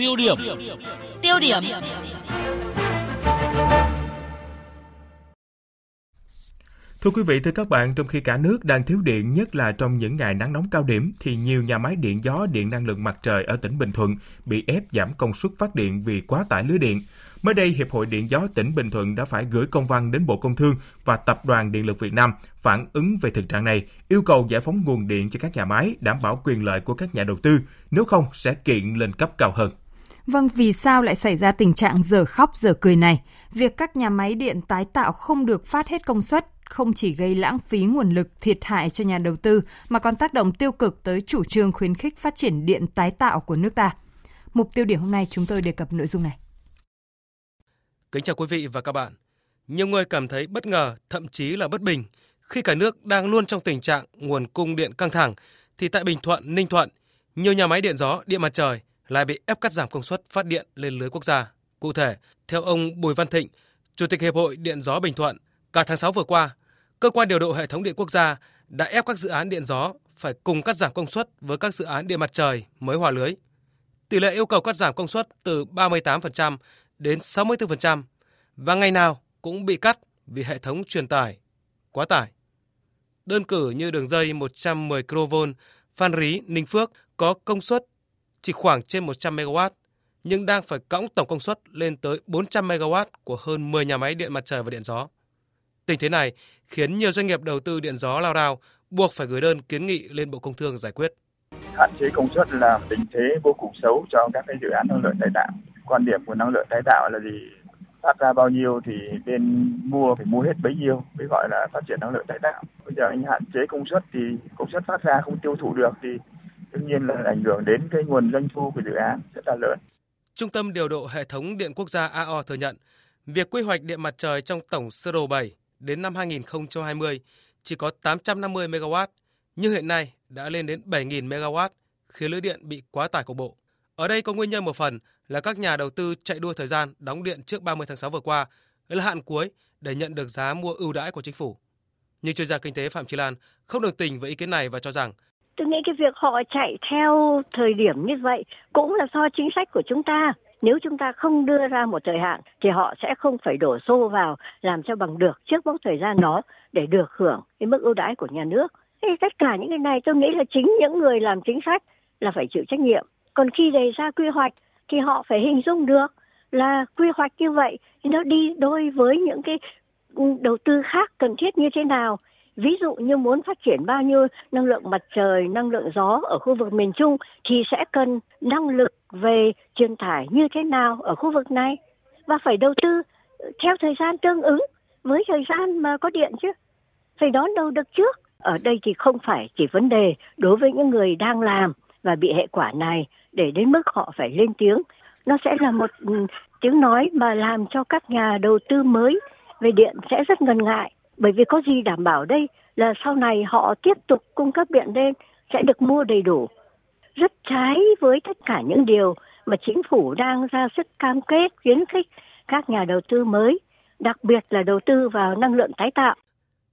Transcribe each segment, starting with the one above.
Tiêu điểm. Tiêu điểm. Thưa quý vị, thưa các bạn, trong khi cả nước đang thiếu điện, nhất là trong những ngày nắng nóng cao điểm, thì nhiều nhà máy điện gió, điện năng lượng mặt trời ở tỉnh Bình Thuận bị ép giảm công suất phát điện vì quá tải lưới điện. Mới đây, Hiệp hội Điện gió tỉnh Bình Thuận đã phải gửi công văn đến Bộ Công Thương và Tập đoàn Điện lực Việt Nam phản ứng về thực trạng này, yêu cầu giải phóng nguồn điện cho các nhà máy, đảm bảo quyền lợi của các nhà đầu tư, nếu không sẽ kiện lên cấp cao hơn. Vâng, vì sao lại xảy ra tình trạng giờ khóc giờ cười này? Việc các nhà máy điện tái tạo không được phát hết công suất không chỉ gây lãng phí nguồn lực thiệt hại cho nhà đầu tư mà còn tác động tiêu cực tới chủ trương khuyến khích phát triển điện tái tạo của nước ta. Mục tiêu điểm hôm nay chúng tôi đề cập nội dung này. Kính chào quý vị và các bạn. Nhiều người cảm thấy bất ngờ, thậm chí là bất bình khi cả nước đang luôn trong tình trạng nguồn cung điện căng thẳng thì tại Bình Thuận, Ninh Thuận, nhiều nhà máy điện gió, điện mặt trời lại bị ép cắt giảm công suất phát điện lên lưới quốc gia. Cụ thể, theo ông Bùi Văn Thịnh, Chủ tịch Hiệp hội Điện gió Bình Thuận, cả tháng 6 vừa qua, cơ quan điều độ hệ thống điện quốc gia đã ép các dự án điện gió phải cùng cắt giảm công suất với các dự án điện mặt trời mới hòa lưới. Tỷ lệ yêu cầu cắt giảm công suất từ 38% đến 64% và ngày nào cũng bị cắt vì hệ thống truyền tải quá tải. Đơn cử như đường dây 110 kV Phan Rí Ninh Phước có công suất chỉ khoảng trên 100 MW nhưng đang phải cõng tổng công suất lên tới 400 MW của hơn 10 nhà máy điện mặt trời và điện gió. Tình thế này khiến nhiều doanh nghiệp đầu tư điện gió lao đao, buộc phải gửi đơn kiến nghị lên Bộ Công Thương giải quyết. Hạn chế công suất là tình thế vô cùng xấu cho các cái dự án năng lượng tái tạo. Quan điểm của năng lượng tái tạo là gì? Phát ra bao nhiêu thì bên mua phải mua hết bấy nhiêu, mới gọi là phát triển năng lượng tái tạo. Bây giờ anh hạn chế công suất thì công suất phát ra không tiêu thụ được thì tất nhiên là ảnh hưởng đến cái nguồn doanh thu của dự án rất là lớn. Trung tâm điều độ hệ thống điện quốc gia AO thừa nhận, việc quy hoạch điện mặt trời trong tổng sơ đồ 7 đến năm 2020 chỉ có 850 MW, nhưng hiện nay đã lên đến 7.000 MW, khiến lưới điện bị quá tải cục bộ. Ở đây có nguyên nhân một phần là các nhà đầu tư chạy đua thời gian đóng điện trước 30 tháng 6 vừa qua là hạn cuối để nhận được giá mua ưu đãi của chính phủ. Nhưng chuyên gia kinh tế Phạm Chi Lan không đồng tình với ý kiến này và cho rằng Tôi nghĩ cái việc họ chạy theo thời điểm như vậy cũng là do chính sách của chúng ta. Nếu chúng ta không đưa ra một thời hạn thì họ sẽ không phải đổ xô vào làm cho bằng được trước mốc thời gian đó để được hưởng cái mức ưu đãi của nhà nước. Thì tất cả những cái này tôi nghĩ là chính những người làm chính sách là phải chịu trách nhiệm. Còn khi đề ra quy hoạch thì họ phải hình dung được là quy hoạch như vậy thì nó đi đôi với những cái đầu tư khác cần thiết như thế nào ví dụ như muốn phát triển bao nhiêu năng lượng mặt trời, năng lượng gió ở khu vực miền Trung thì sẽ cần năng lực về truyền tải như thế nào ở khu vực này và phải đầu tư theo thời gian tương ứng với thời gian mà có điện chứ. Phải đón đầu được trước. Ở đây thì không phải chỉ vấn đề đối với những người đang làm và bị hệ quả này để đến mức họ phải lên tiếng. Nó sẽ là một ừ, tiếng nói mà làm cho các nhà đầu tư mới về điện sẽ rất ngần ngại bởi vì có gì đảm bảo đây là sau này họ tiếp tục cung cấp điện lên sẽ được mua đầy đủ. Rất trái với tất cả những điều mà chính phủ đang ra sức cam kết khuyến khích các nhà đầu tư mới, đặc biệt là đầu tư vào năng lượng tái tạo.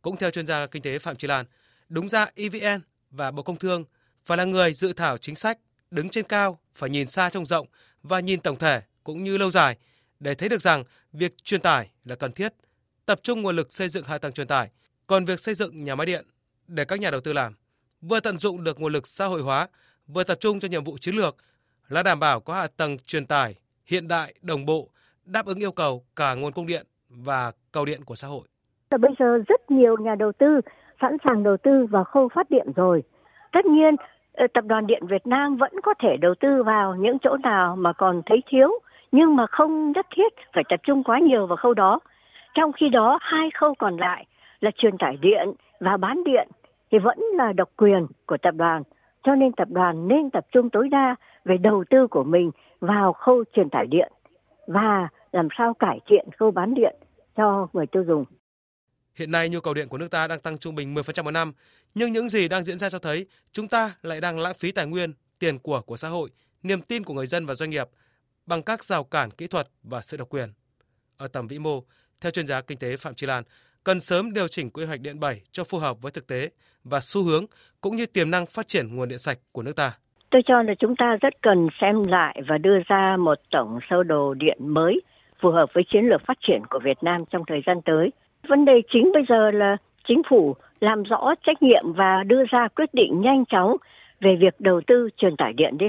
Cũng theo chuyên gia kinh tế Phạm Trí Lan, đúng ra EVN và Bộ Công Thương phải là người dự thảo chính sách, đứng trên cao, phải nhìn xa trông rộng và nhìn tổng thể cũng như lâu dài để thấy được rằng việc truyền tải là cần thiết – tập trung nguồn lực xây dựng hạ tầng truyền tải, còn việc xây dựng nhà máy điện để các nhà đầu tư làm, vừa tận dụng được nguồn lực xã hội hóa, vừa tập trung cho nhiệm vụ chiến lược là đảm bảo có hạ tầng truyền tải hiện đại, đồng bộ, đáp ứng yêu cầu cả nguồn cung điện và cầu điện của xã hội. Bây giờ rất nhiều nhà đầu tư sẵn sàng đầu tư vào khâu phát điện rồi. Tất nhiên, ờ, tập đoàn điện Việt Nam vẫn có thể đầu tư vào những chỗ nào mà còn thấy thiếu, nhưng mà không nhất thiết phải tập trung quá nhiều vào khâu đó. Trong khi đó hai khâu còn lại là truyền tải điện và bán điện thì vẫn là độc quyền của tập đoàn. Cho nên tập đoàn nên tập trung tối đa về đầu tư của mình vào khâu truyền tải điện và làm sao cải thiện khâu bán điện cho người tiêu dùng. Hiện nay nhu cầu điện của nước ta đang tăng trung bình 10% một năm, nhưng những gì đang diễn ra cho thấy chúng ta lại đang lãng phí tài nguyên, tiền của của xã hội, niềm tin của người dân và doanh nghiệp bằng các rào cản kỹ thuật và sự độc quyền. Ở tầm vĩ mô, theo chuyên gia kinh tế Phạm Chi Lan, cần sớm điều chỉnh quy hoạch điện 7 cho phù hợp với thực tế và xu hướng cũng như tiềm năng phát triển nguồn điện sạch của nước ta. Tôi cho là chúng ta rất cần xem lại và đưa ra một tổng sơ đồ điện mới phù hợp với chiến lược phát triển của Việt Nam trong thời gian tới. Vấn đề chính bây giờ là chính phủ làm rõ trách nhiệm và đưa ra quyết định nhanh chóng về việc đầu tư truyền tải điện đi.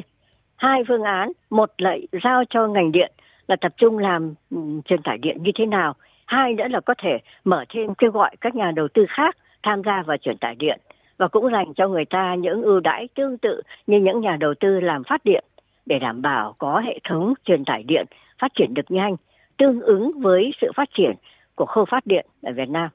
Hai phương án, một là giao cho ngành điện là tập trung làm ừ, truyền tải điện như thế nào. Hai nữa là có thể mở thêm kêu gọi các nhà đầu tư khác tham gia vào truyền tải điện và cũng dành cho người ta những ưu đãi tương tự như những nhà đầu tư làm phát điện để đảm bảo có hệ thống truyền tải điện phát triển được nhanh, tương ứng với sự phát triển của khâu phát điện ở Việt Nam.